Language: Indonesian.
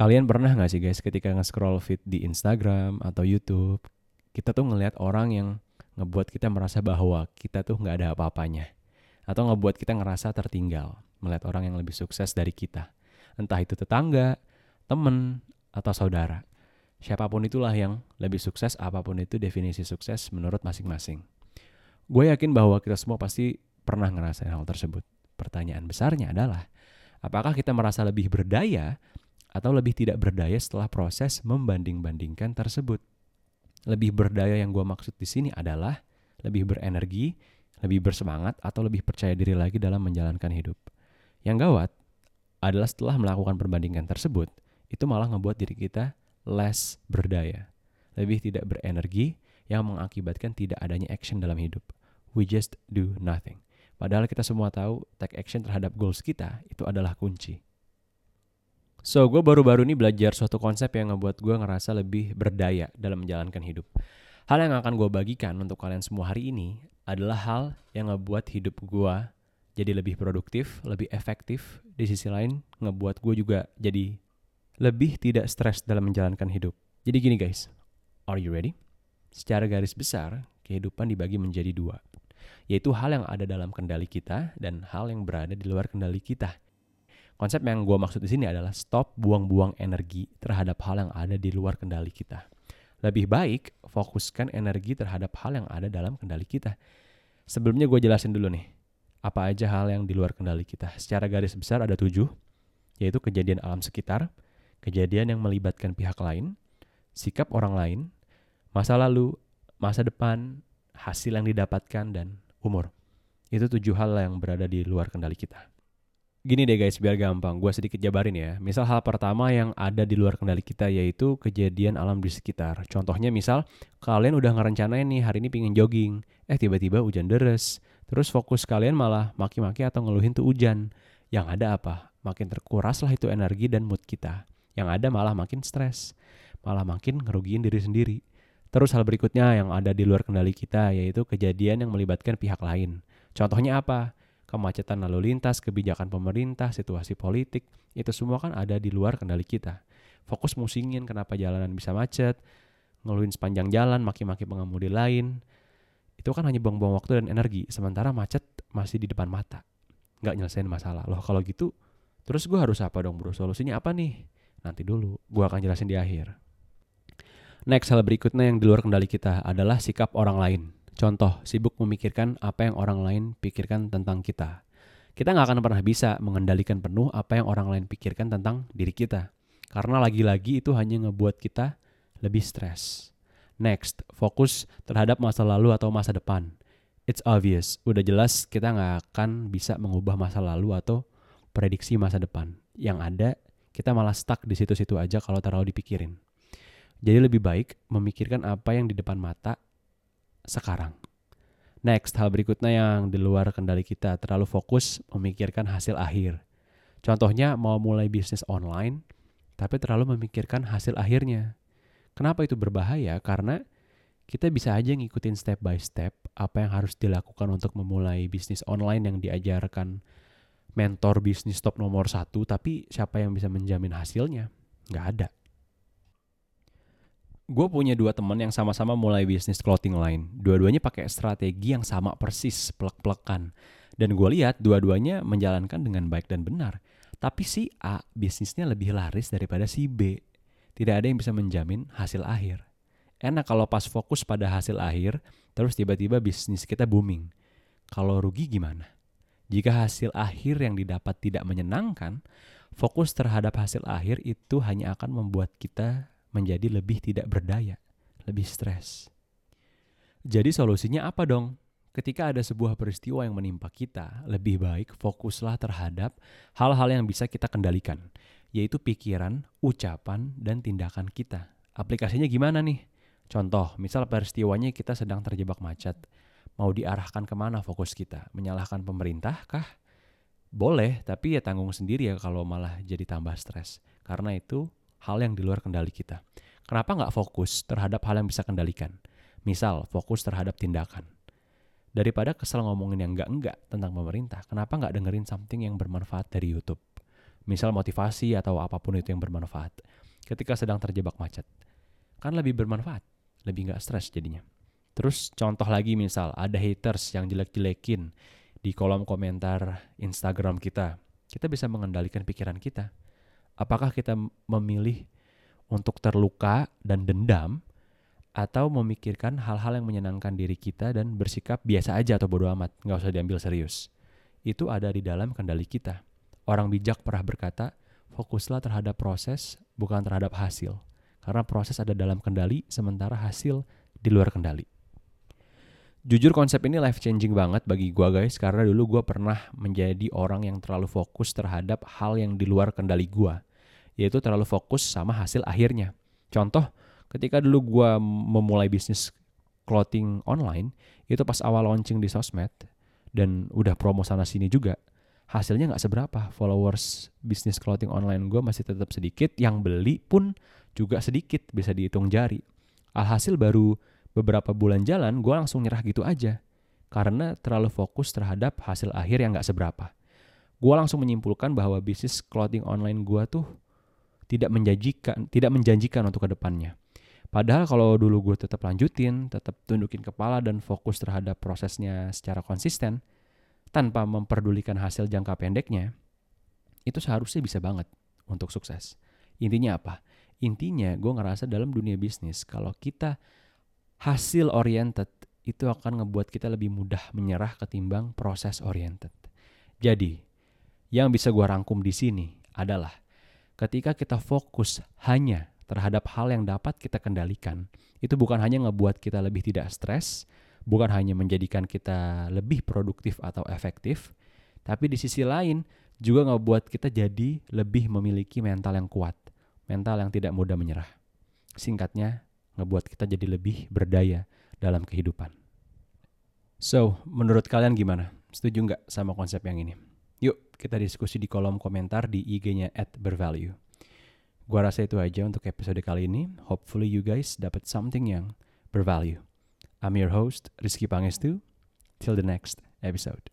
Kalian pernah gak sih guys ketika nge-scroll feed di Instagram atau YouTube, kita tuh ngelihat orang yang ngebuat kita merasa bahwa kita tuh nggak ada apa-apanya. Atau ngebuat kita ngerasa tertinggal melihat orang yang lebih sukses dari kita. Entah itu tetangga, temen, atau saudara. Siapa pun itulah yang lebih sukses, apa pun itu definisi sukses menurut masing-masing. Gue yakin bahwa kita semua pasti pernah ngerasain hal tersebut. Pertanyaan besarnya adalah, apakah kita merasa lebih berdaya atau lebih tidak berdaya setelah proses membanding-bandingkan tersebut. Lebih berdaya yang gue maksud di sini adalah lebih berenergi, lebih bersemangat, atau lebih percaya diri lagi dalam menjalankan hidup. Yang gawat adalah setelah melakukan perbandingan tersebut, itu malah ngebuat diri kita less berdaya, lebih tidak berenergi, yang mengakibatkan tidak adanya action dalam hidup. We just do nothing. Padahal kita semua tahu take action terhadap goals kita itu adalah kunci. So, gue baru-baru ini belajar suatu konsep yang ngebuat gue ngerasa lebih berdaya dalam menjalankan hidup. Hal yang akan gue bagikan untuk kalian semua hari ini adalah hal yang ngebuat hidup gue jadi lebih produktif, lebih efektif. Di sisi lain, ngebuat gue juga jadi lebih tidak stres dalam menjalankan hidup. Jadi gini guys, are you ready? Secara garis besar, kehidupan dibagi menjadi dua. Yaitu hal yang ada dalam kendali kita dan hal yang berada di luar kendali kita. Konsep yang gue maksud di sini adalah stop buang-buang energi terhadap hal yang ada di luar kendali kita. Lebih baik fokuskan energi terhadap hal yang ada dalam kendali kita. Sebelumnya gue jelasin dulu nih, apa aja hal yang di luar kendali kita. Secara garis besar ada tujuh, yaitu kejadian alam sekitar, kejadian yang melibatkan pihak lain, sikap orang lain, masa lalu, masa depan, hasil yang didapatkan, dan umur. Itu tujuh hal yang berada di luar kendali kita. Gini deh guys, biar gampang, gue sedikit jabarin ya. Misal hal pertama yang ada di luar kendali kita yaitu kejadian alam di sekitar. Contohnya misal, kalian udah ngerencanain nih hari ini pingin jogging, eh tiba-tiba hujan deres. Terus fokus kalian malah maki-maki atau ngeluhin tuh hujan. Yang ada apa? Makin terkuras lah itu energi dan mood kita. Yang ada malah makin stres. Malah makin ngerugiin diri sendiri. Terus hal berikutnya yang ada di luar kendali kita yaitu kejadian yang melibatkan pihak lain. Contohnya apa? Kemacetan lalu lintas, kebijakan pemerintah, situasi politik, itu semua kan ada di luar kendali kita. Fokus musingin kenapa jalanan bisa macet, ngeluhin sepanjang jalan, maki-maki pengemudi lain, itu kan hanya buang-buang waktu dan energi, sementara macet masih di depan mata. Nggak nyelesain masalah. Loh kalau gitu, terus gue harus apa dong bro? Solusinya apa nih? Nanti dulu, gue akan jelasin di akhir. Next, hal berikutnya yang di luar kendali kita adalah sikap orang lain. Contoh, sibuk memikirkan apa yang orang lain pikirkan tentang kita. Kita nggak akan pernah bisa mengendalikan penuh apa yang orang lain pikirkan tentang diri kita. Karena lagi-lagi itu hanya ngebuat kita lebih stres. Next, fokus terhadap masa lalu atau masa depan. It's obvious, udah jelas kita nggak akan bisa mengubah masa lalu atau prediksi masa depan. Yang ada, kita malah stuck di situ-situ aja kalau terlalu dipikirin. Jadi lebih baik memikirkan apa yang di depan mata sekarang. Next, hal berikutnya yang di luar kendali kita terlalu fokus memikirkan hasil akhir. Contohnya mau mulai bisnis online, tapi terlalu memikirkan hasil akhirnya. Kenapa itu berbahaya? Karena kita bisa aja ngikutin step by step apa yang harus dilakukan untuk memulai bisnis online yang diajarkan mentor bisnis top nomor satu, tapi siapa yang bisa menjamin hasilnya? Nggak ada gue punya dua teman yang sama-sama mulai bisnis clothing line. Dua-duanya pakai strategi yang sama persis, plek-plekan. Dan gue lihat dua-duanya menjalankan dengan baik dan benar. Tapi si A bisnisnya lebih laris daripada si B. Tidak ada yang bisa menjamin hasil akhir. Enak kalau pas fokus pada hasil akhir, terus tiba-tiba bisnis kita booming. Kalau rugi gimana? Jika hasil akhir yang didapat tidak menyenangkan, fokus terhadap hasil akhir itu hanya akan membuat kita menjadi lebih tidak berdaya, lebih stres. Jadi solusinya apa dong? Ketika ada sebuah peristiwa yang menimpa kita, lebih baik fokuslah terhadap hal-hal yang bisa kita kendalikan, yaitu pikiran, ucapan, dan tindakan kita. Aplikasinya gimana nih? Contoh, misal peristiwanya kita sedang terjebak macet. Mau diarahkan ke mana fokus kita? Menyalahkan pemerintah kah? Boleh, tapi ya tanggung sendiri ya kalau malah jadi tambah stres. Karena itu hal yang di luar kendali kita. Kenapa nggak fokus terhadap hal yang bisa kendalikan? Misal, fokus terhadap tindakan. Daripada kesel ngomongin yang enggak-enggak tentang pemerintah, kenapa nggak dengerin something yang bermanfaat dari YouTube? Misal motivasi atau apa pun itu yang bermanfaat. Ketika sedang terjebak macet. Kan lebih bermanfaat. Lebih nggak stres jadinya. Terus contoh lagi misal ada haters yang jelek-jelekin di kolom komentar Instagram kita. Kita bisa mengendalikan pikiran kita. Apakah kita memilih untuk terluka dan dendam atau memikirkan hal-hal yang menyenangkan diri kita dan bersikap biasa aja atau bodoh amat, nggak usah diambil serius. Itu ada di dalam kendali kita. Orang bijak pernah berkata, fokuslah terhadap proses, bukan terhadap hasil. Karena proses ada dalam kendali, sementara hasil di luar kendali. Jujur konsep ini life changing banget bagi gue guys, karena dulu gue pernah menjadi orang yang terlalu fokus terhadap hal yang di luar kendali gue. Yaitu terlalu fokus sama hasil akhirnya. Contoh, ketika dulu gue memulai bisnis clothing online itu pas awal launching di sosmed dan udah promo sana sini juga hasilnya nggak seberapa. Followers bisnis clothing online gue masih tetap sedikit yang beli pun juga sedikit bisa dihitung jari. Alhasil baru beberapa bulan jalan gue langsung nyerah gitu aja karena terlalu fokus terhadap hasil akhir yang nggak seberapa. Gue langsung menyimpulkan bahwa bisnis clothing online gue tuh tidak menjanjikan tidak menjanjikan untuk ke depannya Padahal kalau dulu gue tetap lanjutin, tetap tundukin kepala dan fokus terhadap prosesnya secara konsisten, tanpa memperdulikan hasil jangka pendeknya, itu seharusnya bisa banget untuk sukses. Intinya apa? Intinya gue ngerasa dalam dunia bisnis, kalau kita hasil oriented, itu akan ngebuat kita lebih mudah menyerah ketimbang proses oriented. Jadi, yang bisa gue rangkum di sini adalah ketika kita fokus hanya terhadap hal yang dapat kita kendalikan, itu bukan hanya ngebuat kita lebih tidak stres, bukan hanya menjadikan kita lebih produktif atau efektif, tapi di sisi lain juga ngebuat kita jadi lebih memiliki mental yang kuat, mental yang tidak mudah menyerah. Singkatnya, ngebuat kita jadi lebih berdaya dalam kehidupan. So, menurut kalian gimana? Setuju nggak sama konsep yang ini? Yuk, kita diskusi di kolom komentar di IG-nya at bervalue. Gua rasa itu aja untuk episode kali ini. Hopefully you guys dapat something yang bervalue. I'm your host, Rizky Pangestu. Till the next episode.